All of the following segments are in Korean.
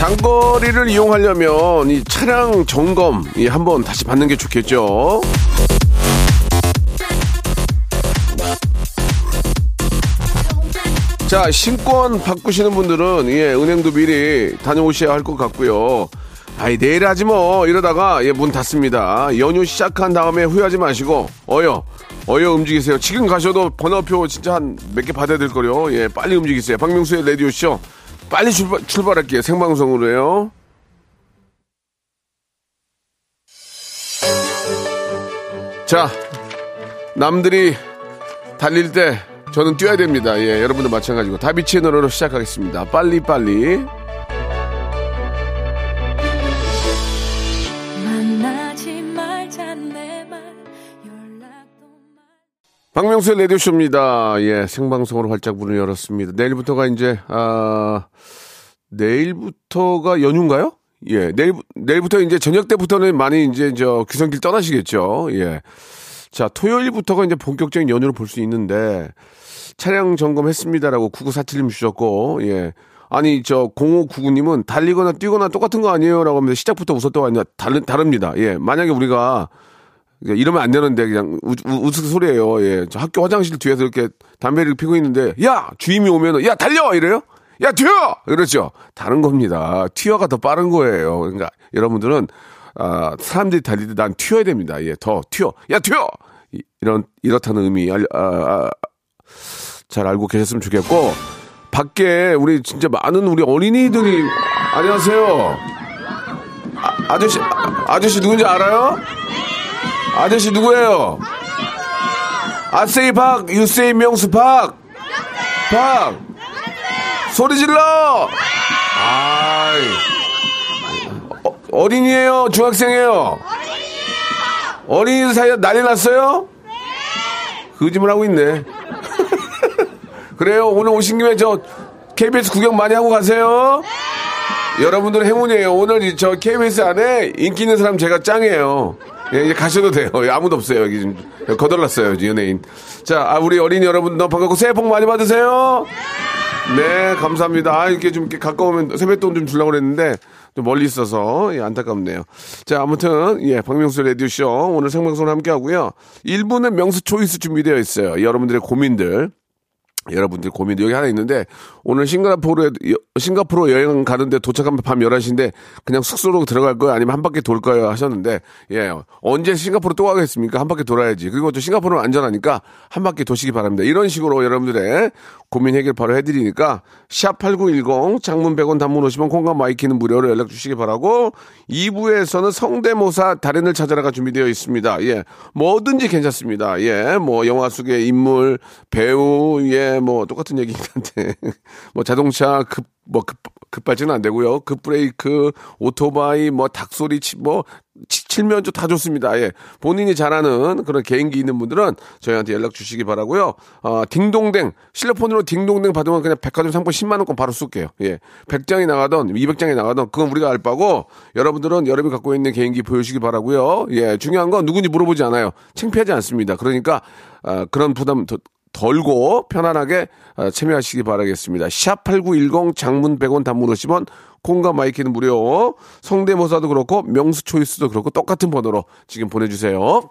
장거리를 이용하려면 이 차량 점검 이 한번 다시 받는 게 좋겠죠. 자, 신권 바꾸시는 분들은 예, 은행도 미리 다녀오셔야 할 것 같고요. 아이 내일 하지 뭐 이러다가 예, 문 닫습니다. 연휴 시작한 다음에 후회하지 마시고 어여 어여 움직이세요. 지금 가셔도 번호표 진짜 한 몇 개 받아야 될 거요. 예, 빨리 움직이세요. 박명수의 라디오 쇼 빨리 출발, 출발할게요. 생방송으로요. 자, 남들이 달릴 때 저는 뛰어야 됩니다. 예, 여러분도 마찬가지고 다비치의 노래로 시작하겠습니다. 빨리 빨리. 박명수의 라디오쇼입니다. 예, 생방송으로 활짝 문을 열었습니다. 내일부터가 이제, 아, 내일부터가 연휴인가요? 예, 내일, 내일부터 이제 저녁 때부터는 많이 이제 저 귀성길 떠나시겠죠. 예. 자, 토요일부터가 이제 본격적인 연휴를 볼 수 있는데, 차량 점검했습니다라고 9947님 주셨고, 예. 아니, 저 0599님은 달리거나 뛰거나 똑같은 거 아니에요? 라고 하면서 시작부터 웃었다고 하냐. 다른, 다릅니다. 예. 만약에 우리가 이러면 안 되는데 그냥 우, 우, 우스소리예요. 예. 저 학교 화장실 뒤에서 이렇게 담배를 피고 있는데 야 주임이 오면은 야 달려 이래요. 야 튀어 그렇죠. 다른 겁니다. 튀어가 더 빠른 거예요. 그러니까 여러분들은 아 사람들이 달릴 때 난 튀어야 됩니다. 예, 더 튀어. 야 튀어. 이- 이런 이렇다는 의미 알, 아, 아, 잘 알고 계셨으면 좋겠고 밖에 우리 진짜 많은 우리 어린이들이 안녕하세요. 아, 아저씨 아, 아저씨 누군지 알아요? 아저씨 누구예요? 아세이 박, 유세이 명수 박, 박, 소리 질러. 아이, 어, 어린이에요, 중학생이에요. 어린이들 사이에 난리 났어요? 거짓말 하고 있네. 그래요, 오늘 오신 김에 저 KBS 구경 많이 하고 가세요. 여러분들 행운이에요. 오늘 이- 저 KBS 안에 인기 있는 사람 제가 짱이에요. 예, 이제 가셔도 돼요. 예, 아무도 없어요. 여기 지금 거덜났어요. 연예인. 자, 아, 우리 어린이 여러분 너무 반갑고 새해 복 많이 받으세요. 네, 감사합니다. 아, 이렇게 좀 이렇게 가까우면 세뱃돈 좀 주려고 그랬는데 좀 멀리 있어서 예, 안타깝네요. 자, 아무튼 예, 박명수 라디오 쇼 오늘 생방송을 함께 하고요. 1부는 명수 초이스 준비되어 있어요. 여러분들의 고민들 여러분들 고민도 여기 하나 있는데 오늘 싱가포르에 여- 싱가포르 여행 가는데 도착하면 밤 11시인데 그냥 숙소로 들어갈 거예요? 아니면 한 바퀴 돌 거예요? 하셨는데 예. 언제 싱가포르 또 가겠습니까? 한 바퀴 돌아야지. 그리고 또 싱가포르는 안전하니까 한 바퀴 도시기 바랍니다. 이런 식으로 여러분들의 고민 해결 바로 해드리니까 샵 8910 장문 100원 단문 50원 콩과 마이케이는 무료로 연락 주시기 바라고 2부에서는 성대모사 달인을 찾아라가 준비되어 있습니다. 예. 뭐든지 괜찮습니다. 예 뭐 영화 속의 인물 배우 예. 뭐 똑같은 얘기긴 한데 뭐 자동차 급 뭐 급, 급발진은 안 되고요. 급브레이크, 오토바이, 뭐 닭소리, 치, 뭐 치- 칠면조 다 좋습니다. 예. 본인이 잘하는 그런 개인기 있는 분들은 저희한테 연락 주시기 바라고요. 어, 딩동댕 실로폰으로 딩동댕 받으면 그냥 백화점 상품 10만 원권 바로 쏠게요. 예. 100장이 나가던 200장이 나가던 그건 우리가 알 바고 여러분들은 여러분이 갖고 있는 개인기 보여주시기 바라고요. 예. 중요한 건 누군지 물어보지 않아요. 창피하지 않습니다. 그러니까 아, 그런 부담 더- 덜고 편안하게 어, 참여하시기 바라겠습니다. 샵8910 장문 100원 단문 50원 콩과 마이키는 무료 성대모사도 그렇고 명수 초이스도 그렇고 똑같은 번호로 지금 보내주세요.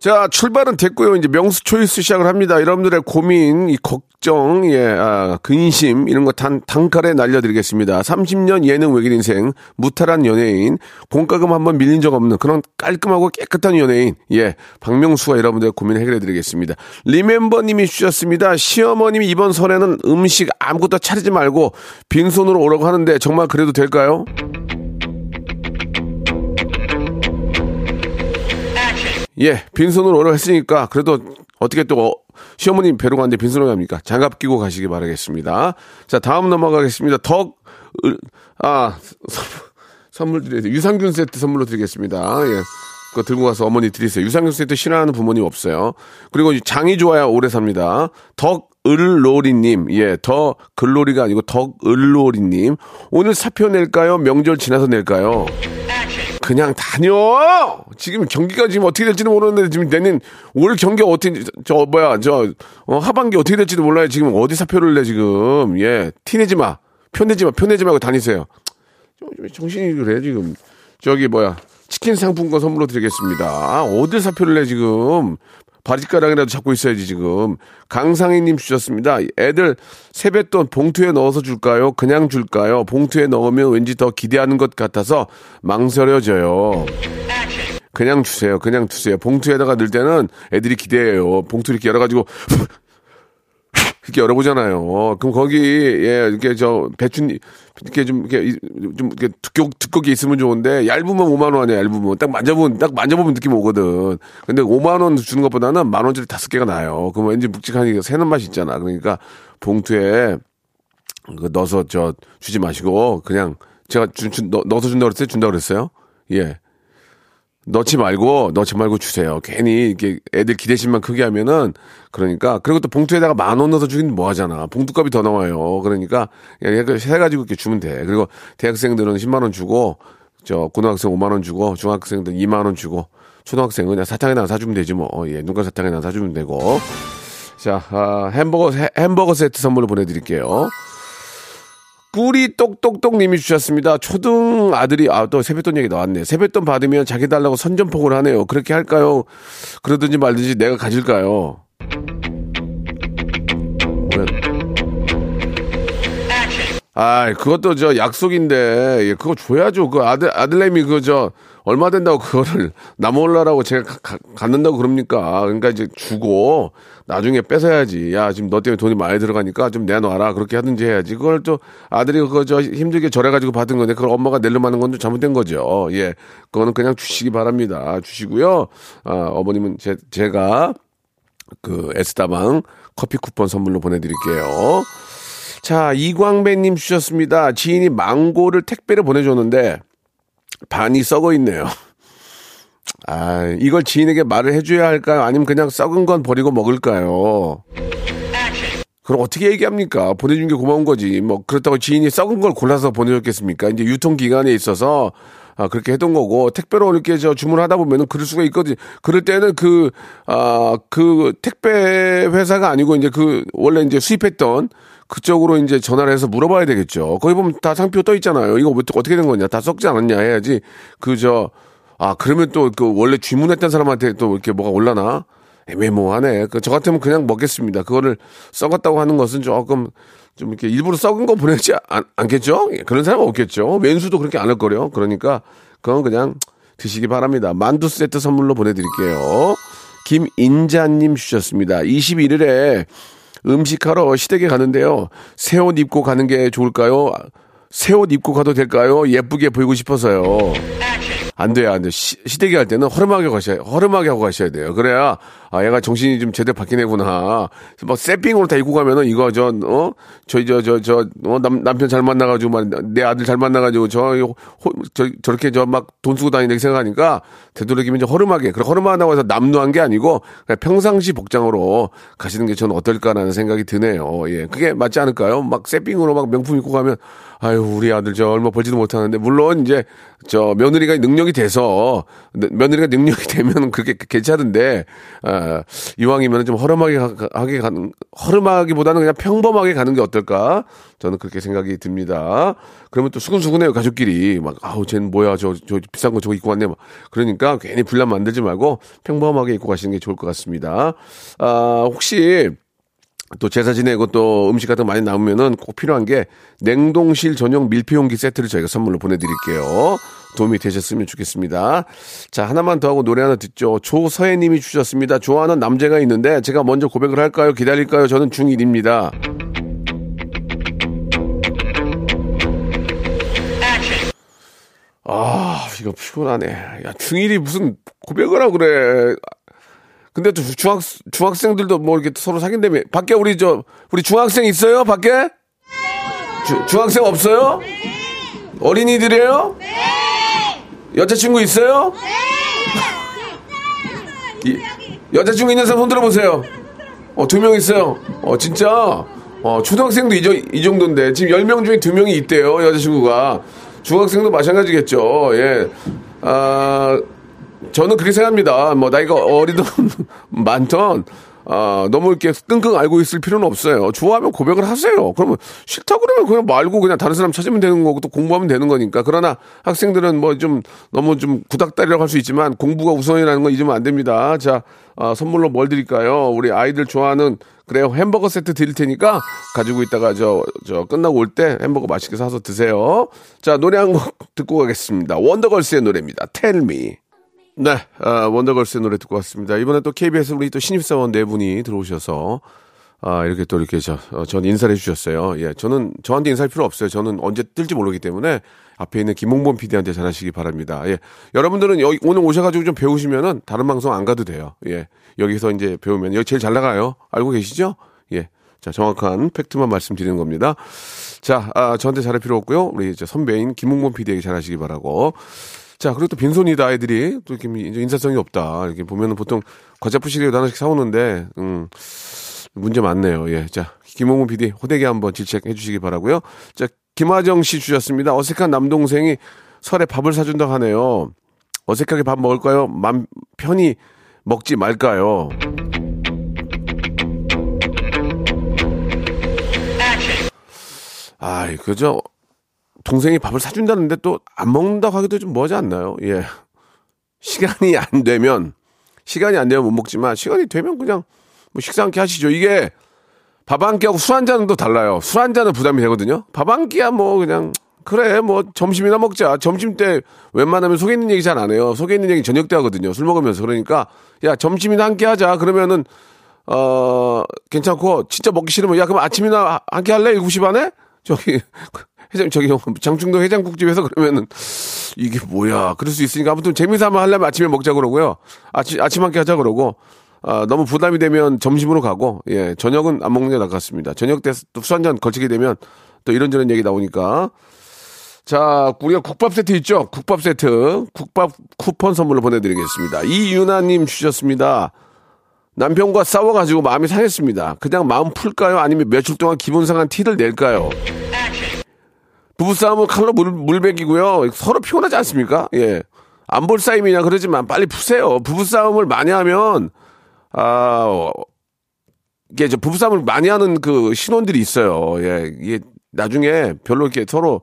자, 출발은 됐고요. 이제 명수 초이스 시작을 합니다. 여러분들의 고민, 이 걱정, 예, 아, 근심, 이런 거 단, 단칼에 날려드리겠습니다. 30년 예능 외길 인생, 무탈한 연예인, 공과금 한번 밀린 적 없는 그런 깔끔하고 깨끗한 연예인, 예, 박명수가 여러분들의 고민 해결해드리겠습니다. 리멤버님이 주셨습니다. 시어머님이 이번 설에는 음식 아무것도 차리지 말고 빈손으로 오라고 하는데 정말 그래도 될까요? 예, 빈손으로 오라고 했으니까 그래도 어떻게 또 어, 시어머님 뵈러 가는데 빈손으로 갑니까? 장갑 끼고 가시기 바라겠습니다. 자, 다음 넘어가겠습니다. 덕, 을, 아, 선물, 드려야 돼. 유산균 세트 선물로 드리겠습니다. 예. 그거 들고 가서 어머니 드리세요. 유산균 세트 싫어하는 부모님 없어요. 그리고 장이 좋아야 오래 삽니다. 덕 을로리님, 예, 더 글로리가 아니고 덕을로리님. 오늘 사표 낼까요? 명절 지나서 낼까요? 그냥 다녀! 지금 경기가 지금 어떻게 될지는 모르는데 지금 내년 올 경기 어떻게, 저, 뭐야, 저, 어, 하반기 어떻게 될지도 몰라요. 지금 어디 사표를 내, 지금. 예, 티내지 마. 표 내지 마. 표 내지 말고 다니세요. 정신이 그래, 지금. 저기, 뭐야. 치킨 상품권 선물로 드리겠습니다. 아, 어딜 사표를 내, 지금. 바짓가랑이라도 잡고 있어야지, 지금. 강상희님 주셨습니다. 애들 세뱃돈 봉투에 넣어서 줄까요? 그냥 줄까요? 봉투에 넣으면 왠지 더 기대하는 것 같아서 망설여져요. 그냥 주세요. 그냥 주세요. 봉투에다가 넣을 때는 애들이 기대해요. 봉투 이렇게 열어가지고 이렇게 열어보잖아요. 그럼 거기 예 이렇게 저 배추 이렇게 좀 이렇게 좀 이렇게 두꺼 두껍게 있으면 좋은데 얇으면 5만 원이야. 얇으면 딱 만져보면 딱 만져보면 느낌 오거든. 근데 5만 원 주는 것보다는 만 원짜리 다섯 개가 나요. 그럼 왠지 묵직하니까 새는 맛이 있잖아. 그러니까 봉투에 그 넣어서 저 주지 마시고 그냥 제가 주, 주, 넣, 넣어서 준다 그랬어요. 준다 그랬어요. 예. 넣지 말고 넣지 말고 주세요. 괜히 이렇게 애들 기대심만 크게 하면은 그러니까 그리고 또 봉투에다가 만 원 넣어서 주긴 뭐 하잖아. 봉투값이 더 나와요. 그러니까 그냥 해 가지고 이렇게 주면 돼. 그리고 대학생들은 10만 원 주고 저 고등학생 5만 원 주고 중학생들 2만 원 주고 초등학생은 그냥 사탕이나 사주면 되지 뭐. 어, 예, 눈깔 사탕이나 사주면 되고. 자, 아, 햄버거 해- 햄버거 세트 선물로 보내드릴게요. 꿀이 똑똑똑 님이 주셨습니다. 초등 아들이, 아, 또 세뱃돈 얘기 나왔네. 세뱃돈 받으면 자기 달라고 선전포고를 하네요. 그렇게 할까요? 그러든지 말든지 내가 가질까요? 왜? 아, 그것도 저 약속인데, 예, 그거 줘야죠. 그 아들, 아들내미 그 저, 얼마 된다고 그거를 나 몰라라고 제가 가- 가- 갖는다고 그럽니까? 그러니까 이제 주고, 나중에 뺏어야지. 야, 지금 너 때문에 돈이 많이 들어가니까 좀 내놔라. 그렇게 하든지 해야지. 그걸 또 아들이 그거 저 힘들게 절해가지고 받은 건데, 그걸 엄마가 내려면 하는 건 좀 잘못된 거죠. 예. 그거는 그냥 주시기 바랍니다. 주시고요. 아, 어머님은 제, 제가 그 에스다방 커피 쿠폰 선물로 보내드릴게요. 자, 이광배님 주셨습니다. 지인이 망고를 택배로 보내줬는데 반이 썩어 있네요. 아, 이걸 지인에게 말을 해줘야 할까요? 아니면 그냥 썩은 건 버리고 먹을까요? 그럼 어떻게 얘기합니까? 보내준 게 고마운 거지. 뭐, 그렇다고 지인이 썩은 걸 골라서 보내줬겠습니까? 이제 유통기간에 있어서, 아, 그렇게 했던 거고, 택배로 이렇게 저 주문하다 보면은 그럴 수가 있거든. 그럴 때는 그, 아, 그 택배 회사가 아니고 이제 그, 원래 이제 수입했던 그쪽으로 이제 전화를 해서 물어봐야 되겠죠. 거기 보면 다 상표 떠 있잖아요. 이거 뭐 어떻게 된 거냐? 다 썩지 않았냐 해야지. 그, 저, 아, 그러면 또 그 원래 주문했던 사람한테 또 이렇게 뭐가 올라나? 애매모호하네. 그, 저 같으면 그냥 먹겠습니다. 그거를 썩었다고 하는 것은 조금 좀 이렇게 일부러 썩은 거 보내지 않, 않겠죠? 예, 그런 사람 없겠죠. 왼수도 그렇게 안 할 거려. 그러니까 그건 그냥 드시기 바랍니다. 만두 세트 선물로 보내드릴게요. 김인자님 주셨습니다. 21일에 음식하러 시댁에 가는데요. 새 옷 입고 가는 게 좋을까요? 새 옷 입고 가도 될까요? 예쁘게 보이고 싶어서요. 안 돼요, 안 돼. 시, 시댁에 갈 때는 허름하게 가셔야, 허름하게 하고 가셔야 돼요. 그래야, 아, 얘가 정신이 좀 제대로 바뀌네구나 막, 세핑으로 다 입고 가면은, 이거, 저, 어? 저희, 저, 저, 저, 어, 남, 남편 잘 만나가지고, 막, 내 아들 잘 만나가지고, 저, 호, 저, 저렇게 저 막 돈 쓰고 다니는 생각하니까, 되도록이면 좀 허름하게, 그래, 허름하다고 해서 남루한 게 아니고, 그냥 평상시 복장으로 가시는 게 저는 어떨까라는 생각이 드네요. 예. 그게 맞지 않을까요? 막, 세핑으로 막 명품 입고 가면, 아유, 우리 아들 저 얼마 벌지도 못하는데, 물론, 이제, 저, 며느리가 능력이 돼서 느- 며느리가 능력이 되면 그게 괜찮은데 아, 이왕이면 좀 허름하게 가- 하게 가는 허름하기보다는 그냥 평범하게 가는 게 어떨까? 저는 그렇게 생각이 듭니다. 그러면 또 수근수근해요 가족끼리 막 아우 쟤는 뭐야 저 저 비싼 거 저거 입고 왔네 막 그러니까 괜히 분란 만들지 말고 평범하게 입고 가시는 게 좋을 것 같습니다. 아 혹시 또 제사 지내고 또 음식 같은 거 많이 남으면은 꼭 필요한 게 냉동실 전용 밀폐용기 세트를 저희가 선물로 보내드릴게요. 도움이 되셨으면 좋겠습니다. 자, 하나만 더 하고 노래 하나 듣죠. 조서혜 님이 주셨습니다. 좋아하는 남자가 있는데 제가 먼저 고백을 할까요? 기다릴까요? 저는 중1입니다. 아, 이거 피곤하네. 야, 중1이 무슨 고백을 하고 그래. 근데 또 중학 중학생들도 뭐 이렇게 서로 사귄다며 밖에 우리 저 우리 중학생 있어요 밖에 주, 중학생 없어요 어린이들이에요 여자친구 있어요? 이, 여자친구 있는 사람 손 들어 보세요. 어 두 명 있어요. 어 진짜? 어 초등학생도 이, 정- 이 정도인데. 지금 10명 중에 두 명이 있대요 여자친구가. 중학생도 마찬가지겠죠. 예 아 저는 그렇게 생각합니다. 뭐 나이가 어리든 많던 아, 너무 이렇게 끙끙 앓고 있을 필요는 없어요. 좋아하면 고백을 하세요. 그러면 싫다 그러면 그냥 말고 그냥 다른 사람 찾으면 되는 거고 또 공부하면 되는 거니까. 그러나 학생들은 뭐 좀 너무 좀 구닥다리라고 할 수 있지만 공부가 우선이라는 거 잊으면 안 됩니다. 자, 아, 선물로 뭘 드릴까요? 우리 아이들 좋아하는 그래요. 햄버거 세트 드릴 테니까 가지고 있다가 저, 저 끝나고 올 때 햄버거 맛있게 사서 드세요. 자, 노래 한 곡 듣고 가겠습니다. 원더걸스의 노래입니다. Me. 네, 아, 원더걸스의 노래 듣고 왔습니다. 이번에 또 KBS 우리 또 신입사원 네 분이 들어오셔서 아, 이렇게 또 이렇게 저, 어, 전 인사를 해주셨어요. 예, 저는 저한테 인사할 필요 없어요. 저는 언제 뜰지 모르기 때문에 앞에 있는 김홍범 PD한테 잘하시기 바랍니다. 예, 여러분들은 여기 오늘 오셔가지고 좀 배우시면은 다른 방송 안 가도 돼요. 예, 여기서 이제 배우면 여기 제일 잘 나가요. 알고 계시죠? 예. 자, 정확한 팩트만 말씀드리는 겁니다. 자, 아, 저한테 잘할 필요 없고요. 우리 이제 선배인 김홍범 PD에게 잘하시기 바라고. 자, 그리고 또 빈손이다 아이들이 또 이렇게 인사성이 없다. 이렇게 보면은 보통 과자 푸시기도 하나씩 사오는데, 음, 문제 많네요. 예. 자, 김홍문 PD 호되게 한번 질책해 주시기 바라고요. 자, 김하정 씨 주셨습니다. 어색한 남동생이 설에 밥을 사준다고 하네요. 어색하게 밥 먹을까요? 맘 편히 먹지 말까요? 아이, 그죠? 동생이 밥을 사준다는데 또 안 먹는다고 하기도 좀 뭐하지 않나요? 예. 시간이 안 되면, 시간이 안 되면 못 먹지만, 시간이 되면 그냥 뭐 식사 함께 하시죠. 이게 밥 한 끼하고 술 한 잔은 또 달라요. 술 한 잔은 부담이 되거든요. 밥 한 끼야 뭐 그냥, 그래, 뭐 점심이나 먹자. 점심 때 웬만하면 속에 있는 얘기 잘 안 해요. 속에 있는 얘기 저녁 때 하거든요. 술 먹으면서. 그러니까, 야, 점심이나 함께 하자. 그러면은, 어, 괜찮고, 진짜 먹기 싫으면, 야, 그럼 아침이나 함께 할래? 7시 반에? 저기, 해장, 저기, 장충동 해장국집에서 그러면은, 이게 뭐야. 그럴 수 있으니까 아무튼 재미삼아 하려면 아침에 먹자 그러고요. 아침, 아침 함께 하자 그러고, 아, 너무 부담이 되면 점심으로 가고, 예, 저녁은 안 먹는 게 같습니다. 저녁 때 또 술 한 잔 걸치게 되면 또 이런저런 얘기 나오니까. 자, 우리가 국밥 세트 있죠? 국밥 세트. 국밥 쿠폰 선물로 보내드리겠습니다. 이유나님 주셨습니다. 남편과 싸워가지고 마음이 상했습니다. 그냥 마음 풀까요? 아니면 며칠 동안 기분 상한 티를 낼까요? 부부싸움은 칼로 물, 물백이고요. 서로 피곤하지 않습니까? 예. 안 볼 싸움이냐 그러지만 빨리 푸세요. 부부싸움을 많이 하면, 아, 어, 이게 저 부부싸움을 많이 하는 그 신혼들이 있어요. 예. 이게 나중에 별로 이렇게 서로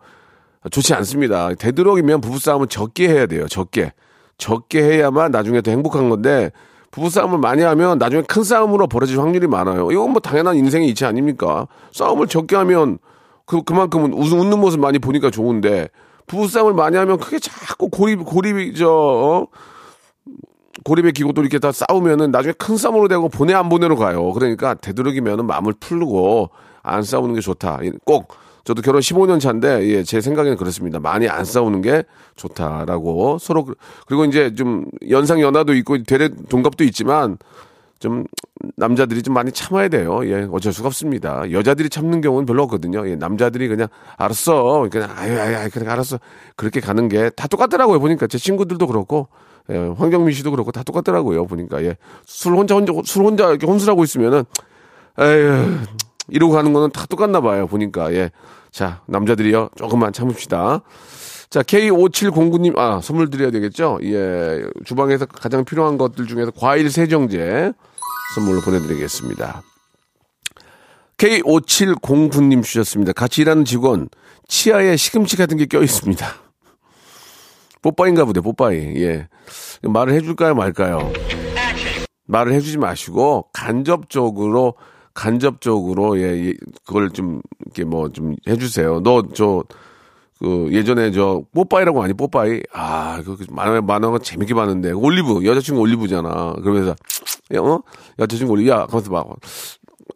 좋지 않습니다. 되도록이면 부부싸움은 적게 해야 돼요. 적게. 적게 해야만 나중에 더 행복한 건데, 부부싸움을 많이 하면 나중에 큰 싸움으로 벌어질 확률이 많아요. 이건 뭐 당연한 인생의 이치 아닙니까? 싸움을 적게 하면 그, 그만큼은 웃, 웃는 모습 많이 보니까 좋은데, 부부싸움을 많이 하면 크게 자꾸 고립, 고립이, 저, 어? 고립에 기고 또 이렇게 다 싸우면은 나중에 큰 싸움으로 되고 보내 안 보내로 가요. 그러니까 되도록이면은 마음을 풀고 안 싸우는 게 좋다. 꼭 저도 결혼 15년 차인데 예, 제 생각에는 그렇습니다. 많이 안 싸우는 게 좋다라고 서로 그- 그리고 이제 좀 연상 연하도 있고 대례 동갑도 있지만 좀 남자들이 좀 많이 참아야 돼요. 예, 어쩔 수가 없습니다. 여자들이 참는 경우는 별로 없거든요. 예, 남자들이 그냥 알았어, 그냥 아유, 아유, 아유, 그래 알았어 그렇게 가는 게 다 똑같더라고요. 보니까 제 친구들도 그렇고 예, 황경민 씨도 그렇고 다 똑같더라고요. 보니까 예, 술 혼자 혼자 술 혼자 이렇게 혼술하고 있으면은 에휴 이러고 가는 거는 다 똑같나 봐요. 보니까 예, 자 남자들이요 조금만 참읍시다. 자, K5709님, 아, 선물 드려야 되겠죠? 예, 주방에서 가장 필요한 것들 중에서 과일 세정제 선물로 보내드리겠습니다. K5709님 주셨습니다. 같이 일하는 직원, 치아에 시금치 같은 게 껴 있습니다. 뽀빠인가 보네, 뽀빠이. 예. 말을 해줄까요, 말까요? 말을 해주지 마시고, 간접적으로, 간접적으로, 예, 예, 그걸 좀, 이렇게 뭐, 좀 해주세요. 너, 저, 그, 예전에 저, 뽀빠이라고 아니, 뽀빠이? 아, 그, 만화, 만화가 재밌게 봤는데, 올리브, 여자친구 올리브잖아. 그러면서, 야, 어? 여자친구 올리브, 야, 가만있어 봐.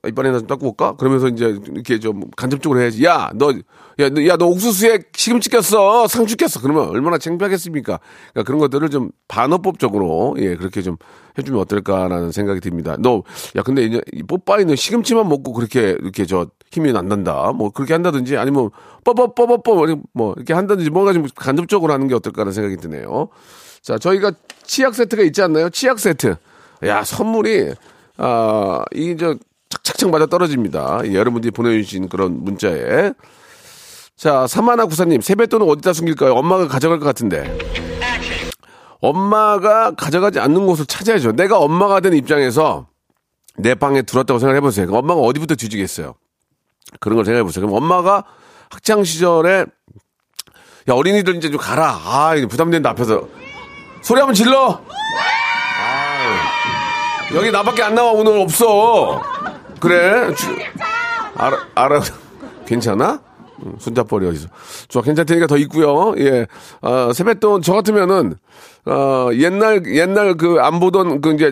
이빨에나 좀 닦고 올까? 그러면서 이제 이렇게 좀 간접적으로 해야지. 야, 너, 야, 너, 야, 너 옥수수에 시금치 꼈어. 상추 꼈어. 그러면 얼마나 창피하겠습니까? 그러니까 그런 것들을 좀 반어법적으로, 예, 그렇게 좀 해주면 어떨까라는 생각이 듭니다. 너, 야, 근데 이제 이 뽀빠이는 시금치만 먹고 그렇게, 이렇게 저 힘이 안 난다. 뭐 그렇게 한다든지 아니면 뻐뻐뻐뻐뻐 뭐 이렇게 한다든지 뭔가 좀 간접적으로 하는 게 어떨까라는 생각이 드네요. 자, 저희가 치약 세트가 있지 않나요? 치약 세트. 야, 선물이, 아, 이, 저, 착착착 맞아 떨어집니다. 예, 여러분들이 보내주신 그런 문자에. 자, 사마나 구사님, 세뱃돈은 어디다 숨길까요? 엄마가 가져갈 것 같은데. 엄마가 가져가지 않는 곳을 찾아야죠. 내가 엄마가 된 입장에서 내 방에 들었다고 생각해 보세요. 그럼 엄마가 어디부터 뒤지겠어요? 그런 걸 생각해 보세요. 그럼 엄마가 학창 시절에 야, 어린이들 이제 좀 가라. 아, 부담된다, 앞에서. 소리 한번 질러! 아, 여기 나밖에 안 나와, 오늘 없어. 그래. 주- 알아, 알아. 괜찮아? 응, 손잡벌이 어디서. 좋아, 괜찮다니까 더 있고요. 예. 어, 세뱃돈, 저 같으면은, 어, 옛날, 옛날 그 안 보던 그 이제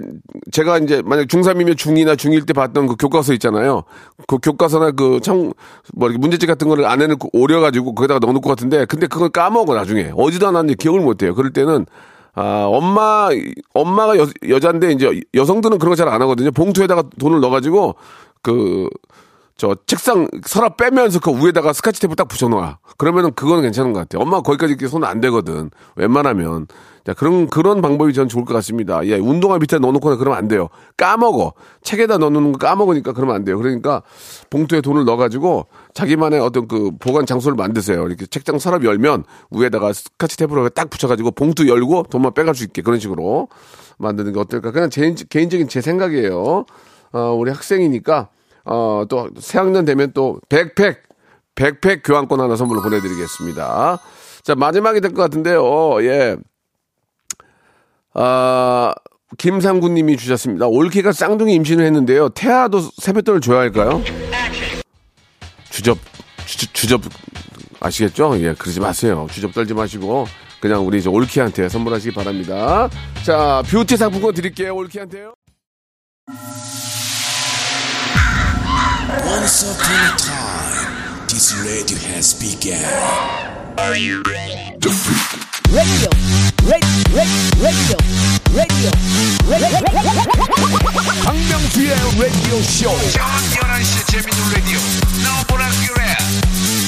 제가 이제 만약 중3이면 중2나 중1 때 봤던 그 교과서 있잖아요. 그 교과서나 그 청, 뭐 이렇게 문제집 같은 거를 안에는 오려가지고 거기다가 넣어놓을 것 같은데 근데 그걸 까먹어 나중에. 어디다 놨는지 기억을 못 해요. 그럴 때는 아, 엄마, 엄마가 여, 여잔데 이제 여성들은 그런 거 잘 안 하거든요. 봉투에다가 돈을 넣어가지고 그, 저 책상 서랍 빼면서 그 위에다가 스카치 테이프 딱 붙여놔. 그러면은 그거는 괜찮은 것 같아요. 엄마 거기까지 이렇게 손안 대거든. 웬만하면. 자, 그런, 그런 방법이 전 좋을 것 같습니다. 예, 운동화 밑에 넣어놓거나 그러면 안 돼요. 까먹어. 책에다 넣어놓는 거 까먹으니까 그러면 안 돼요. 그러니까 봉투에 돈을 넣어가지고 자기만의 어떤 그 보관 장소를 만드세요. 이렇게 책장 서랍 열면 위에다가 스카치 테이프로 딱 붙여가지고 봉투 열고 돈만 빼갈 수 있게 그런 식으로 만드는 게 어떨까. 그냥 제, 개인적인 제 생각이에요. 어, 우리 학생이니까 어, 또 새학년 되면 또 백팩, 백팩 교환권 하나 선물로 보내드리겠습니다. 자, 마지막이 될 것 같은데요. 예. 아, 김상구 님이 주셨습니다. 올케가 쌍둥이 임신을 했는데요. 태아도 세뱃돈을 줘야 할까요? 주접, 주, 주접, 아시겠죠? 예, 그러지 마세요. 주접 떨지 마시고, 그냥 우리 저 올키한테 선물하시기 바랍니다. 자, 뷰티 상품권 드릴게요. 올키한테요. Time, this radio has begun. 박명수의 라디오 쇼.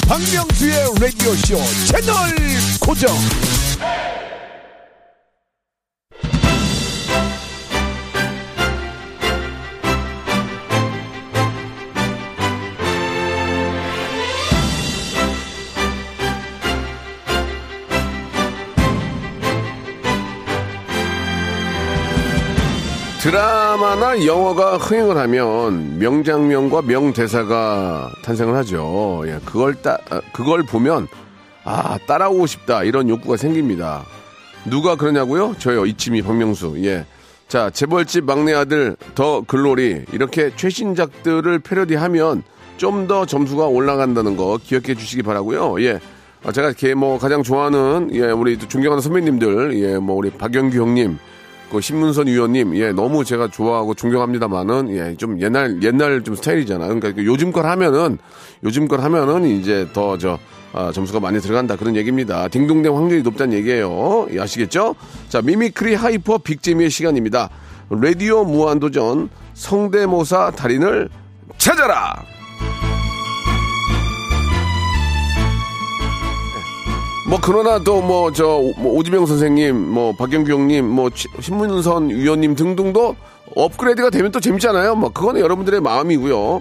박명수의 라디오 쇼 채널 고정. 드라마나 영화가 흥행을 하면 명장면과 명대사가 탄생을 하죠. 예, 그걸 따, 아, 그걸 보면 아 따라오고 싶다 이런 욕구가 생깁니다. 누가 그러냐고요? 저요 이치미 박명수. 예. 자 재벌집 막내 아들 더 글로리 이렇게 최신작들을 패러디하면 좀 더 점수가 올라간다는 거 기억해 주시기 바라고요. 예. 아, 제가 개뭐 가장 좋아하는 예 우리 또 존경하는 선배님들 예 뭐 우리 박영규 형님 그 신문선 위원님, 예, 너무 제가 좋아하고 존경합니다만은, 예, 좀 옛날, 옛날 좀 스타일이잖아요. 그러니까 그 요즘 걸 하면은, 요즘 걸 하면은 이제 더 저, 아, 점수가 많이 들어간다. 그런 얘기입니다. 딩동댕 확률이 높다는 얘기예요. 예, 아시겠죠? 자, mimicry hyper big재미의 시간입니다. 라디오 무한도전 성대모사 달인을 찾아라! 뭐 그러나 또 뭐 저 오지명 선생님, 뭐 박경규 형님, 뭐 치- 신문선 위원님 등등도 업그레이드가 되면 또 재밌잖아요. 뭐 그거는 여러분들의 마음이고요.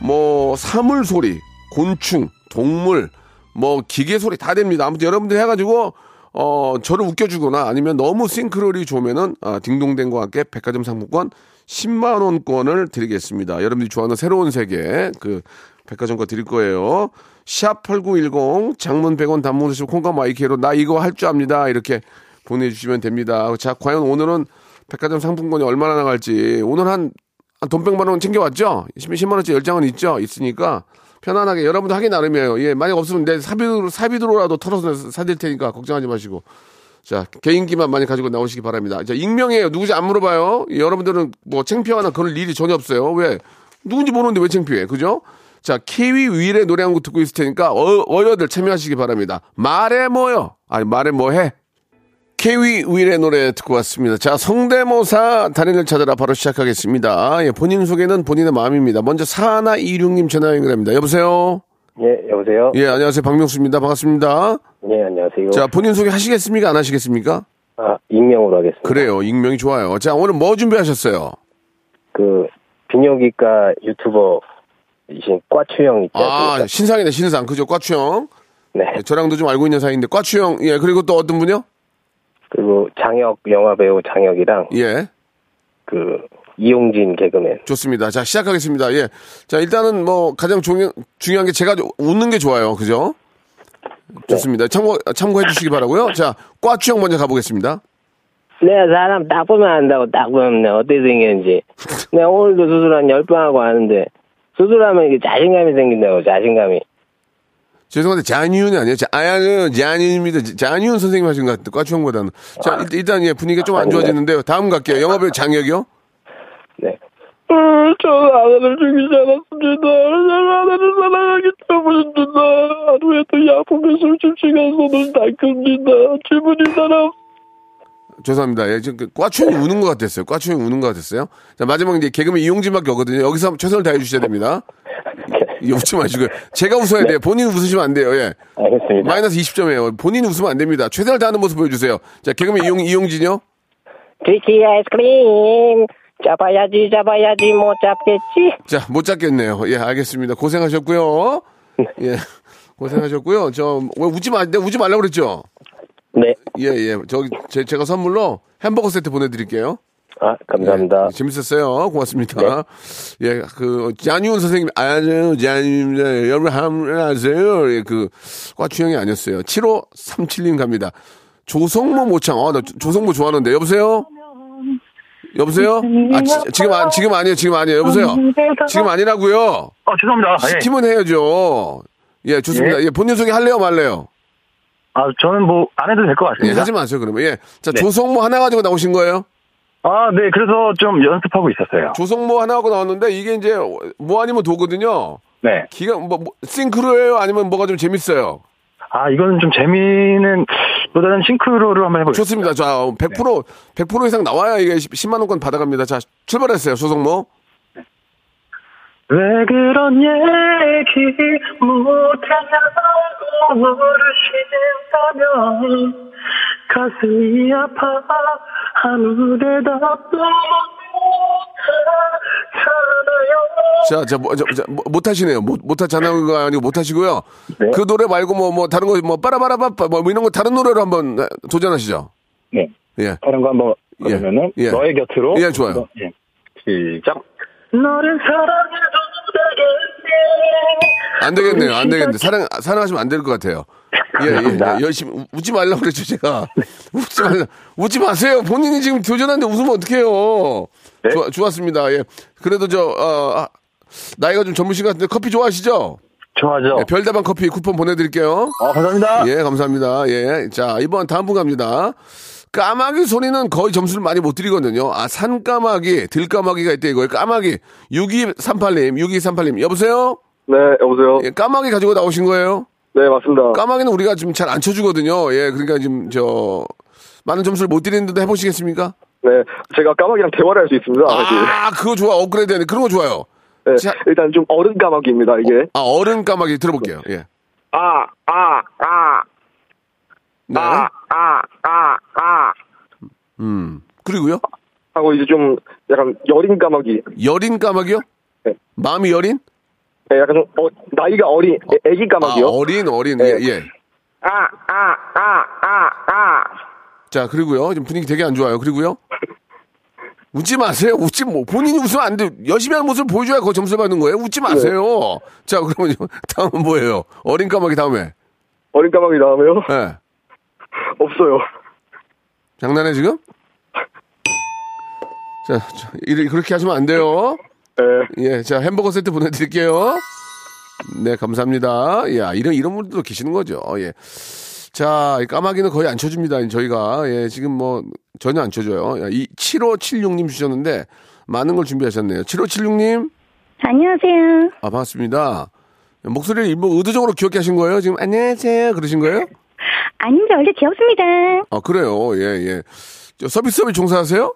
뭐 사물 소리, 곤충, 동물, 뭐 기계 소리 다 됩니다. 아무튼 여러분들 해가지고 어 저를 웃겨주거나 아니면 너무 싱크로율이 좋으면은 아, 딩동댕과 함께 백화점 상품권 10만 원권을 드리겠습니다. 여러분들이 좋아하는 새로운 세계 그 백화점 거 드릴 거예요. 샵8910 장문 100원 단문 50 콩과 마이케이로 나 이거 할 줄 압니다. 이렇게 보내주시면 됩니다. 자 과연 오늘은 백화점 상품권이 얼마나 나갈지 오늘 한돈 100만 원 챙겨왔죠? 10만 원짜리 10장은 있죠? 있으니까 편안하게 여러분도 하기 나름이에요. 예, 만약 없으면 내 사비로, 사비로라도 털어서 사드릴 테니까 걱정하지 마시고. 자, 개인기만 많이 가지고 나오시기 바랍니다. 자, 익명이에요. 누구지 안 물어봐요. 여러분들은 뭐 창피하거나 그럴 일이 전혀 없어요. 왜? 누군지 모르는데 왜 창피해? 그죠? 자, 키위 윌의 노래 한 곡 듣고 있을 테니까 어, 어여들 참여하시기 바랍니다. 말해 뭐요? 아니, 말해 뭐 해? 케위 윌의 노래 듣고 왔습니다. 자, 성대모사 달인을 찾아라 바로 시작하겠습니다. 예, 본인 소개는 본인의 마음입니다. 먼저 사나 이륙님 전화 연결합니다. 여보세요? 예, 여보세요? 예, 안녕하세요. 박명수입니다. 반갑습니다. 예, 안녕하세요. 자, 본인 소개 하시겠습니까? 안 하시겠습니까? 아, 익명으로 하겠습니다. 그래요. 익명이 좋아요. 자, 오늘 뭐 준비하셨어요? 그, 비뇨기과 유튜버 이신 꽈추형 있지 아? 신상이네, 신상. 그죠? 꽈추형. 네. 예, 저랑도 좀 알고 있는 사이인데, 꽈추형. 예, 그리고 또 어떤 분요? 그리고 장혁, 영화 배우 장혁이랑 예. 그, 이용진 개그맨. 좋습니다. 자, 시작하겠습니다. 예. 자, 일단은 뭐 가장 중요, 중요한 게 제가 웃는 게 좋아요. 그죠? 좋습니다. 참고, 참고해 주시기 바라고요 자, 꽈추형 먼저 가보겠습니다. 내가 사람 딱 보면 안다고 딱 보면 어떻게 생겼는지. 내가 오늘도 수술 한 10번 하고 하는데, 수술하면 이게 자신감이 생긴다고, 자신감이. 죄송한데, 잔이윤이 아니에요. 자, 아야는 잔이윤입니다. 잔이윤 선생님 하신 것 같은데, 꽈추형보다는. 자, 일- 일단 예, 분위기가 좀 안 좋아지는데요. 다음 갈게요. 영화배우 장혁이요? 네. 음, 저 아들을 죽이지 않았습니다. 아들을 사랑하기 때문입니다. 하루에도 약품에 술집 시간 손을 닦습니다. 주문이 사람. 죄송합니다. 예, 지금 그 꽈추형이 우는 것 같았어요. 꽈추형이 우는 것 같았어요. 자, 마지막 이제 개그맨 이용진밖에 없거든요. 여기서 최선을 다해 주셔야 됩니다. 이 웃지 마시고요. 제가 웃어야 돼요. 본인 웃으시면 안 돼요. 예. 알겠습니다. 마이너스 20점이에요. 본인이 웃으면 안 됩니다. 최선을 다하는 모습 보여주세요. 자, 개그맨 이용, 이용진이요? 터키 아이스크림. 잡아야지, 잡아야지, 못 잡겠지. 자, 못 잡겠네요. 예, 알겠습니다. 고생하셨고요. 예, 고생하셨고요. 저, 왜 웃지 마, 내가 웃지 말라고 그랬죠? 네. 예, 예. 저기, 제, 제가 선물로 햄버거 세트 보내드릴게요. 아, 감사합니다. 예, 재밌었어요. 고맙습니다. 예, 그, 잔윤 선생님, 아주, 잔윤, 여러분, 안녕하세요. 예, 그, 과추형이 아니었어요. 7537님 갑니다. 조성모 모창. 아, 나 조- 조성모 좋아하는데. 여보세요? 여보세요? 아, 지, 지금, 아, 지금 아니에요. 지금 아니에요. 여보세요? 지금 아니라고요 아, 죄송합니다. 예. 시키면 해야죠. 예, 좋습니다. 예, 본인 소개 할래요, 말래요? 아, 저는 뭐, 안 해도 될것 예, 같습니다. 하지 마세요, 그러면. 예. 자, 네. 조성모 하나 가지고 나오신 거예요? 아, 네, 그래서 좀 연습하고 있었어요. 조성모 하나 하고 나왔는데, 이게 이제, 뭐 아니면 도거든요. 네. 기가, 뭐, 뭐 싱크로예요? 아니면 뭐가 좀 재밌어요? 아, 이거는 좀 재미는, 보다는 싱크로를 한번 해보겠습니다. 좋습니다. 자, 100%, 100% 이상 나와야 이게 10만원권 받아갑니다. 자, 출발했어요, 조성모. 왜 그런 얘기 못하냐고 물으신다면 가슴이 아파 아무 대답도 못하잖아요. 자, 자, 뭐, 자, 자, 뭐, 못하시네요. 못, 못 하잖아요. 가 아니고 못 하시고요. 네. 그 노래 말고 뭐, 뭐, 다른 거, 뭐, 빠라바라바빠, 뭐, 이런 거 다른 노래로 한번 도전하시죠. 네. 예. 다른 거 한번 예. 그러면은 예. 너의 곁으로 예, 좋아요. 너- 예. 시작. 너를 사랑해도? 안 되겠네요. 안 되겠네. 사랑, 사랑하시면 안 될 것 같아요. 예, 예. 예. 열심히, 우- 웃지 말라고 그랬죠, 제가. 웃지 말라. 웃지 마세요. 본인이 지금 도전하는데 웃으면 어떡해요. 네. 좋아, 좋았습니다. 예. 그래도 저, 어, 아, 나이가 좀 젊으신 것 같은데 커피 좋아하시죠? 좋아죠. 예, 별다방 커피 쿠폰 보내드릴게요. 아, 감사합니다. 예, 감사합니다. 예. 자, 이번 다음 분 갑니다. 까마귀 소리는 거의 점수를 많이 못 드리거든요. 아, 산까마귀, 들까마귀가 있대, 이거예요. 까마귀. 6238님, 6238님. 여보세요? 네, 여보세요. 예, 까마귀 가지고 나오신 거예요? 네, 맞습니다. 까마귀는 우리가 지금 잘 안 쳐주거든요. 예, 그러니까 지금 저, 많은 점수를 못 드리는데 해보시겠습니까? 네, 제가 까마귀랑 대화를 할 수 있습니다. 아, 그거 좋아. 업그레이드 되네. 그런 거 좋아요. 네, 자- 일단 좀 어른 까마귀입니다, 이게. 아, 어른 까마귀 들어볼게요. 예. 아, 아, 아, 네. 아, 아, 아, 아. 음. 그리고요? 하고 이제 좀 약간 여린 까마귀. 여린 까마귀요? 네. 마음이 여린? 예, 약간 좀 어, 나이가 어린 애, 애기 아, 까마귀요. 어린, 어린. 네. 예, 예. 아, 아, 아, 아, 아. 자, 그리고요. 지금 분위기 되게 안 좋아요. 그리고요. 웃지 마세요. 웃지, 뭐, 본인이 웃으면 안 돼. 열심히 하는 모습을 보여줘야 그 점수 받는 거예요. 웃지 마세요. 자, 그러면 다음은 뭐예요? 어린 까마귀 다음에. 어린 까마귀 나오면 예. 없어요. 장난해, 지금? 자, 자, 이렇게 그렇게 하시면 안 돼요. 예. 예, 자, 햄버거 세트 보내드릴게요. 네, 감사합니다. 야, 이런, 이런 분들도 계시는 거죠. 예. 자, 이 까마귀는 거의 안 쳐줍니다. 저희가. 예, 지금 뭐, 전혀 안 쳐줘요. 야, 이 7576님 주셨는데, 많은 걸 준비하셨네요. 7576님? 안녕하세요. 아, 반갑습니다. 목소리를 일부 의도적으로 기억해 하신 거예요? 지금, 안녕하세요. 그러신 거예요? 아닙니다. 원래 귀엽습니다. 아, 그래요. 예, 예. 저 서비스업에 종사하세요?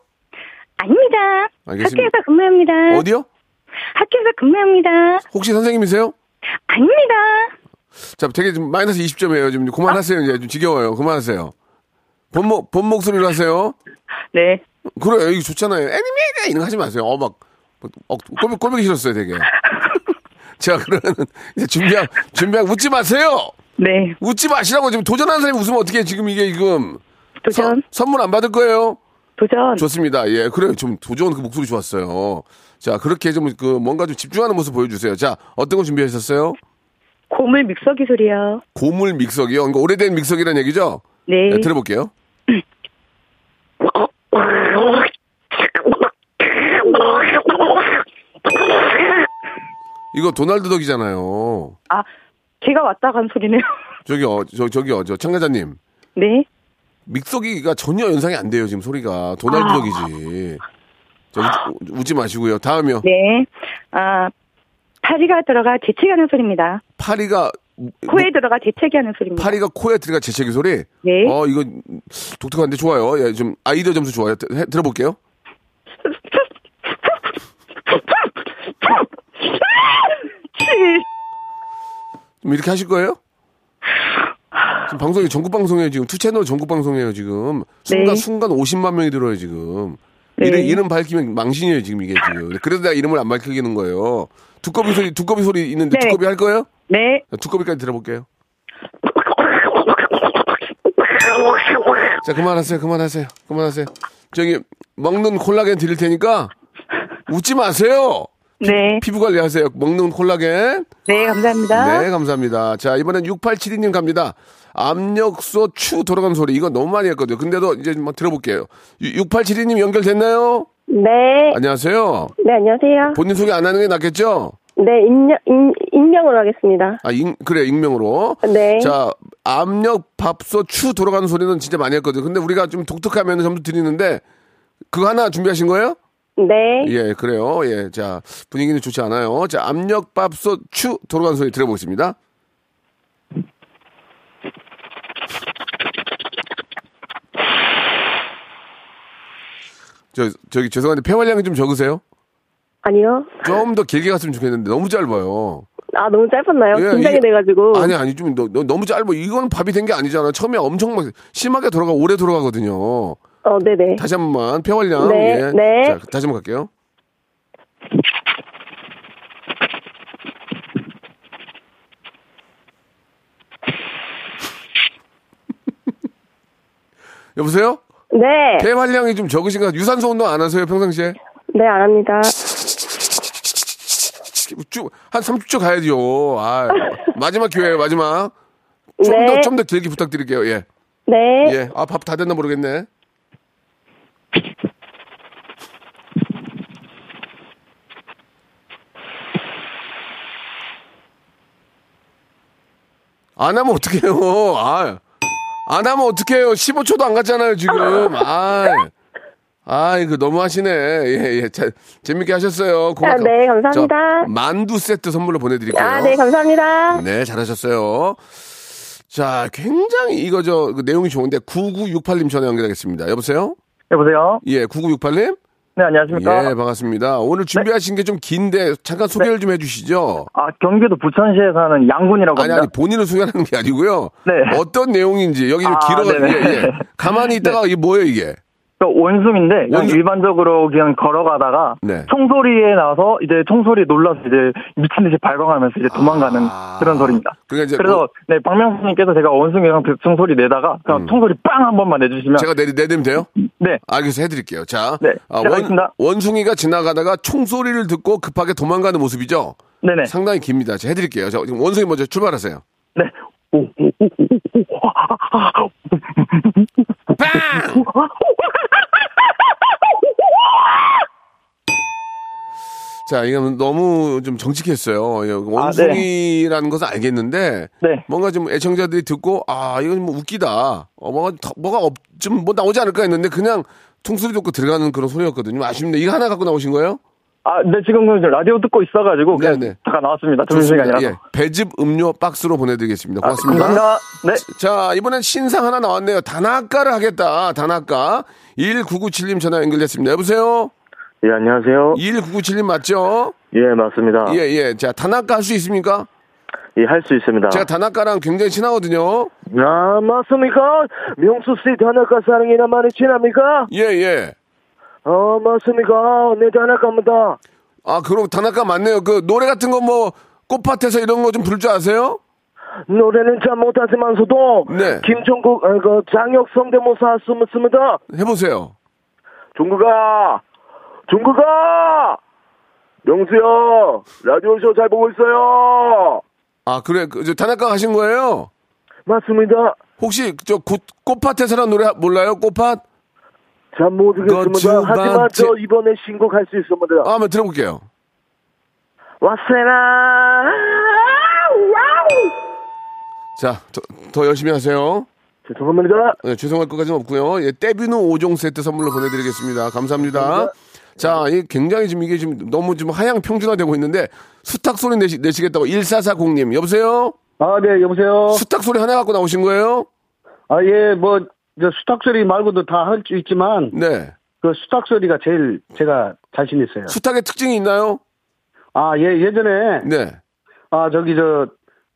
아닙니다. 알겠습니다. 학교에서 근무합니다. 어디요? 학교에서 근무합니다. 혹시 선생님이세요? 아닙니다. 자, 되게 좀 마이너스 20점이에요. 좀 그만하세요. 이제 좀 지겨워요. 그만하세요. 본, 본 목소리로 하세요. 네. 그래요. 이거 좋잖아요. 애니메이션 이런 거 하지 마세요. 어, 막, 어, 꼬매, 꼬매기 싫었어요, 되게. 자, 그러면 이제 준비하, 준비하고 웃지 마세요! 네. 웃지 마시라고 지금 도전하는 사람이 웃으면 어떻게 지금 이게 지금. 도전. 선- 선물 안 받을 거예요? 도전. 좋습니다. 예, 그래요. 좀 도전 그 목소리 좋았어요. 자, 그렇게 좀 그 뭔가 좀 집중하는 모습 보여주세요. 자, 어떤 거 준비하셨어요? 고물 믹서기 소리요. 고물 믹서기요. 그러니까 오래된 믹서기라는 얘기죠? 네. 네, 들어볼게요. 이거 도날드 덕이잖아요. 아, 제가 왔다 간 소리네요. 저기요, 저, 저기요, 저 참가자님. 네. 믹서기가 전혀 연상이 안 돼요, 지금 소리가. 도날드 덕이지. 자, 웃, 웃지 마시고요. 다음이요. 네. 아, 파리가 들어가 재채기 하는 소리입니다. 파리가, 코에 들어가 재채기 하는 소리입니다. 파리가 코에 들어가 재채기 소리? 네. 어, 이거 독특한데 좋아요. 예, 좀 아이디어 점수 좋아요. 해- 들어볼게요. 좀 이렇게 하실 거예요? 지금 방송이 전국 방송이에요 지금 two 채널 전국 방송이에요 지금 순간 네. 순간 50만 명이 들어요 지금 네. 이름 이름 밝히면 망신이에요 지금 이게 지금 그래서 내가 이름을 안 밝히는 거예요 두꺼비 소리 두꺼비 소리 있는데 네. 두꺼비 할 거예요? 네. 자, 두꺼비까지 들어볼게요. 자 그만하세요 그만하세요 그만하세요 저기 먹는 콜라겐 드릴 테니까 웃지 마세요 네. 피부 관리하세요 먹는 콜라겐 네, 감사합니다. 네, 감사합니다. 자, 이번엔 6872님 갑니다. 압력소 추 돌아가는 소리. 이거 너무 많이 했거든요. 근데도 이제 뭐 들어볼게요. 6872님 연결됐나요? 네. 안녕하세요. 네, 안녕하세요. 본인 소개 안 하는 게 낫겠죠? 네, 익명, 익, 익명으로 하겠습니다. 아, 익- 그래, 익명으로. 네. 자, 압력 밥솥 추 돌아가는 소리는 진짜 많이 했거든요. 근데 우리가 좀 독특하면 점수 드리는데, 그거 하나 준비하신 거예요? 네. 예, 그래요. 예, 자, 분위기는 좋지 않아요. 자, 압력 밥솥 추 돌아가는 소리 들어보겠습니다. 저, 저기 죄송한데 폐활량이 좀 적으세요? 아니요. 좀 더 길게 갔으면 좋겠는데 너무 짧아요. 아, 너무 짧았나요? 예, 긴장이 이게- 돼가지고. 아니 아니 좀 너, 너- 너무 짧아. 이건 밥이 된 게 아니잖아. 처음에 엄청 막 심하게 돌아가 오래 돌아가거든요. 어, 네네. 다시 한 번만 폐활량. 네, 예. 네. 자, 다시 한번 갈게요. 여보세요? 네. 폐활량이 좀 적으신가? 유산소 운동 안 하세요 평상시에? 네, 안 합니다. 쭉한 30초 가야죠. 아, 마지막 기회예요 마지막. 좀 네. 더좀더 길게 부탁드릴게요. 예. 네. 예. 아, 밥 다 됐나 모르겠네. 안 하면 어떡해요. 아, 안 하면 어떡해요. 15초도 안 갔잖아요, 지금. 아, 아, 이거 너무 하시네. 예, 예. 자, 재밌게 하셨어요. 고마, 아, 네, 감사합니다. 저 만두 세트 선물로 보내드릴게요. 아, 네, 감사합니다. 네, 잘하셨어요. 자, 굉장히 이거 저 그 내용이 좋은데 9968님 전화 연결하겠습니다. 여보세요? 여보세요? 예, 9968님? 네, 안녕하십니까? 예, 반갑습니다. 오늘 준비하신 게좀 긴데 잠깐 소개를 좀 해주시죠. 아, 경기도 부천시에 사는 양군이라고 아니, 합니다. 아니, 본인을 소개하는 게 아니고요. 네. 어떤 내용인지 여기 좀 아, 길어가, 네네. 예, 예. 가만히 있다가 이게 뭐예요, 이게? 그러니까 원숭인데 원숭- 일반적으로 그냥 걸어가다가 네. 총소리에 나서 이제 총소리 놀라서 이제 미친 듯이 발광하면서 이제 도망가는 그런 소리입니다. 그러니까 이제 그래서 네 박명수님께서 제가 원숭이랑 총소리 내다가 그냥 총소리 빵 한 번만 내주시면 음. 제가 내, 내드리면 돼요? 네. 알겠어, 해드릴게요. 자, 네, 아. 원, 원숭이가 지나가다가 총소리를 듣고 급하게 도망가는 모습이죠? 네네. 상당히 깁니다. 자, 해드릴게요. 자, 지금 원숭이 먼저 출발하세요. 네. 빵! 자, 이건 너무 좀 정직했어요. 예, 원숭이라는 것은 알겠는데, 네. 뭔가 좀 애청자들이 듣고, 아, 이건 뭐 웃기다. 어, 뭐가, 더- 뭐가 없, 좀뭐 나오지 않을까 했는데, 그냥 총소리 듣고 들어가는 그런 소리였거든요. 아쉽네. 이거 하나 갖고 나오신 거예요? 아, 네, 지금 그 라디오 듣고 있어가지고 네네. 잠깐 나왔습니다. 점심시간이라서. 예, 배즙 음료 박스로 보내드리겠습니다. 아, 고맙습니다. 감사합니다. 네. 자, 이번엔 신상 하나 나왔네요. 단아까를 하겠다. 단아까. 1997님 전화 연결됐습니다. 여보세요? 예, 안녕하세요. 1997님 맞죠? 예, 맞습니다. 예, 예. 자, 단아까 할수 있습니까? 예, 할 수 있습니다. 제가 단아까랑 굉장히 친하거든요. 아, 맞습니까? 명수 씨 단아까 사랑이나 많이 친합니까? 예, 예. 어, 맞습니까? 네, 단아까입니다. 아, 그럼 단아까 맞네요. 그 노래 같은 거 뭐 꽃밭에서 이런 거 좀 부를 줄 아세요? 노래는 잘 못하지만서도 네. 김종국, 아, 그 장혁 성대모사 쓰습니다. 해보세요. 종국아, 종국아, 명수야, 라디오쇼 잘 보고 있어요. 아, 그래. 그, 저 단아까 하신 거예요? 맞습니다. 혹시 저 꽃, 꽃밭에서라는 노래 몰라요? 꽃밭? 잘 모르겠습니다. 하지만 반지- 저 이번에 신곡할 수 있습니다. 아, 한번 들어볼게요. 와세나. 자, 더, 더 열심히 하세요. 죄송합니다. 네, 죄송할 것까지는 없고요. 예, 떼비누 5종 세트 선물로 보내드리겠습니다. 감사합니다. 자, 이 굉장히 지금 이게 지금 너무 좀 하향 평준화되고 있는데 수탉 소리 내시, 내시겠다고 1440님 여보세요? 아, 네, 여보세요. 수탉 소리 하나 갖고 나오신 거예요? 아, 예, 뭐, 저 수탉 소리 말고도 다 할 수 있지만, 네. 그 수탉 소리가 제일 제가 자신 있어요. 수탉의 특징이 있나요? 아, 예, 예전에, 네. 아, 저기, 저,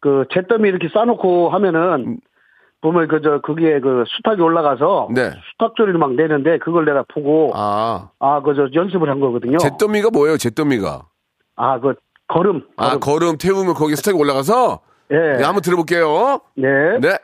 그, 잿더미 이렇게 싸놓고 음. 하면은, 보면 그, 저, 거기에 그 수탉이 올라가서, 네. 수탉 소리를 막 내는데, 그걸 내가 보고, 아, 아, 그, 저, 연습을 한 거거든요. 잿더미가 뭐예요? 잿더미가. 아, 그, 걸음. 아, 걸음 태우면 거기 수탉이 올라가서? 예. 네, 한번 들어볼게요. 네. 네.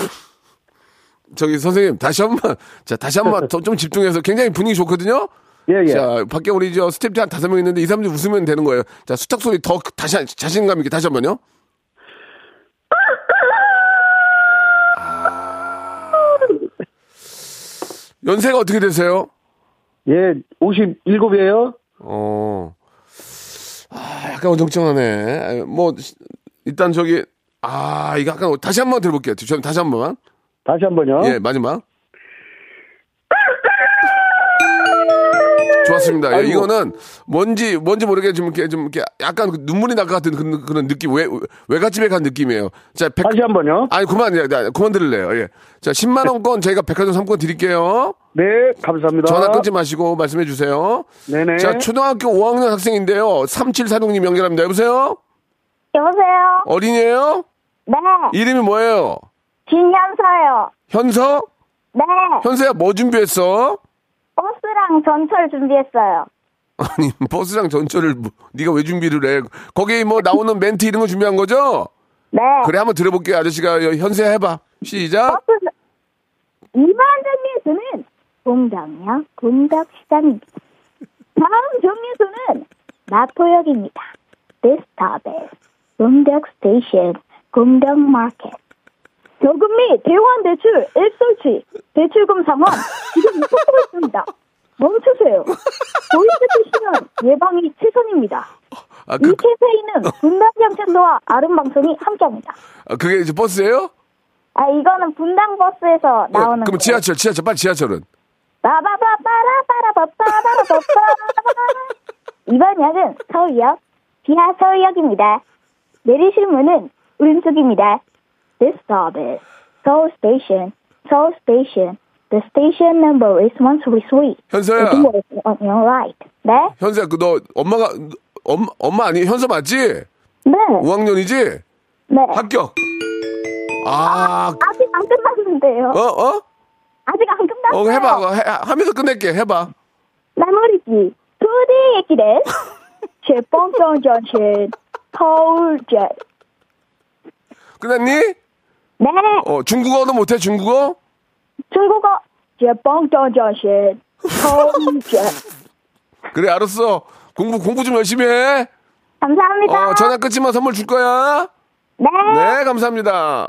저기 선생님 다시 한 번, 자 다시 한번 좀 집중해서 굉장히 분위기 좋거든요. 예, 예. 자 밖에 우리 저 스태프들 한 다섯 명 있는데 이 사람들 웃으면 되는 거예요. 자 수탉 소리 더 다시 한- 자신감 있게 다시 한번요. 아. 연세가 어떻게 되세요? 예, 57이에요. 어. 아, 약간 어정쩡하네. 아, 뭐, 시- 일단 저기, 아, 이거 약간, 다시 한 번 들어볼게요. 저 다시 한 번만. 다시 한 번요. 예, 마지막. 좋았습니다. 예, 아이고. 이거는 뭔지, 뭔지 모르게 좀 이렇게, 좀 이렇게 약간 그 눈물이 날 것 같은 그런, 그런 느낌, 외, 외갓집에 간 느낌이에요. 자, 백, 다시 한 번요. 아니, 그만, 예, 나- 그만 들을래요. 예. 자, 10만 원권 저희가 백화점 상권 드릴게요. 네, 감사합니다. 전화 끊지 마시고 말씀해 주세요. 네네. 자, 초등학교 5학년 학생인데요. 3746님 연결합니다. 여보세요? 여보세요? 어린이에요? 네. 이름이 뭐예요? 김현서요. 현서? 네. 현서야 뭐 준비했어? 버스랑 전철 준비했어요. 아니 버스랑 전철을 뭐- 네가 왜 준비를 해? 거기 뭐 나오는 멘트 이런 거 준비한 거죠? 네. 그래 한번 들어볼게요. 아저씨가 현서야 해봐. 시작. 이번 정류소는 공덕역 공덕시장입니다. 다음 정류소는 마포역입니다. This stop is 공덕 station 공덕 market. 저금 및 대환 대출 앱설치 대출금 상환 지금 속고 있습니다. 멈추세요. 보이스 피싱은 예방이 최선입니다. 아, 이 그, 캠페인은 분당경찰서와 아름방송이 함께합니다. 아, 그게 이제 버스예요? 아 이거는 분당 버스에서 어, 나오는 그럼 지하철, 지하철, 빨리 지하철은. 이번 역은 서울역 지하 서울역입니다. 내리실 문은 오른쪽입니다. This stop is Seoul Station. Seoul Station. The station number is 133. 현서야. On your right. 네? 현서야, 그 너 엄마가 엄, 엄마 아니 현서 맞지? 네. 5학년이지? 네. 합격. 아, 아직 안 끝났는데요. 어, 어? 아직 안 끝났어요. 어, 해봐. 어, 해, 하면서 끝낼게. 해봐. 나머리지 부디 얘기를 제뽕정전신 서울제 끝났니? 네 어, 중국어도 못해, 중국어? 중국어 제뽕정전신 서울제 그래, 알았어. 공부, 공부 좀 열심히 해. 감사합니다. 어, 전화 끊지만 선물 줄 거야. 네. 네, 감사합니다.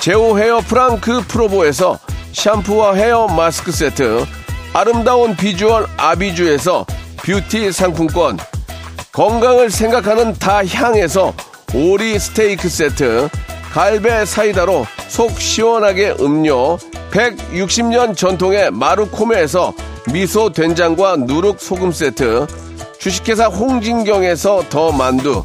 제오 헤어 프랑크 프로보에서 샴푸와 헤어 마스크 세트 아름다운 비주얼 아비주에서 뷰티 상품권 건강을 생각하는 다향에서 오리 스테이크 세트 갈배 사이다로 속 시원하게 음료 160년 전통의 마루코메에서 미소 된장과 누룩 소금 세트 주식회사 홍진경에서 더 만두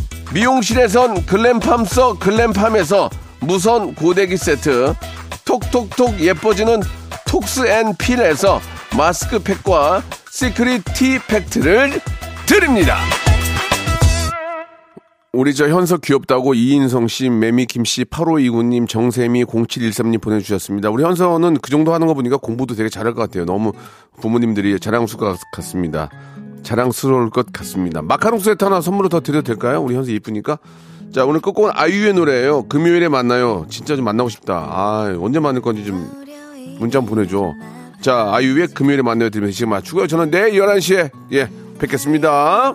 미용실에선 글램팜서 글램팜에서 무선 고데기 세트 톡톡톡 예뻐지는 톡스앤필에서 마스크팩과 시크릿 티팩트를 드립니다. 우리 저 현석 귀엽다고 이인성 씨, 매미김 씨, 8529님, 정세미, 0713님 보내주셨습니다. 우리 현서는 그 정도 하는 거 보니까 공부도 되게 잘할 것 같아요. 너무 부모님들이 자랑스러울 것 같습니다. 자랑스러울 것 같습니다. 마카롱 세트 하나 선물로 더 드려도 될까요? 우리 현서 이쁘니까. 자, 오늘 끝곡은 아이유의 노래예요. 금요일에 만나요. 진짜 좀 만나고 싶다. 아, 언제 만날 건지 좀 문자 보내줘. 자, 아이유의 금요일에 만나요 들으면서 지금 맞추고요. 저는 내일 11시에, 예, 뵙겠습니다.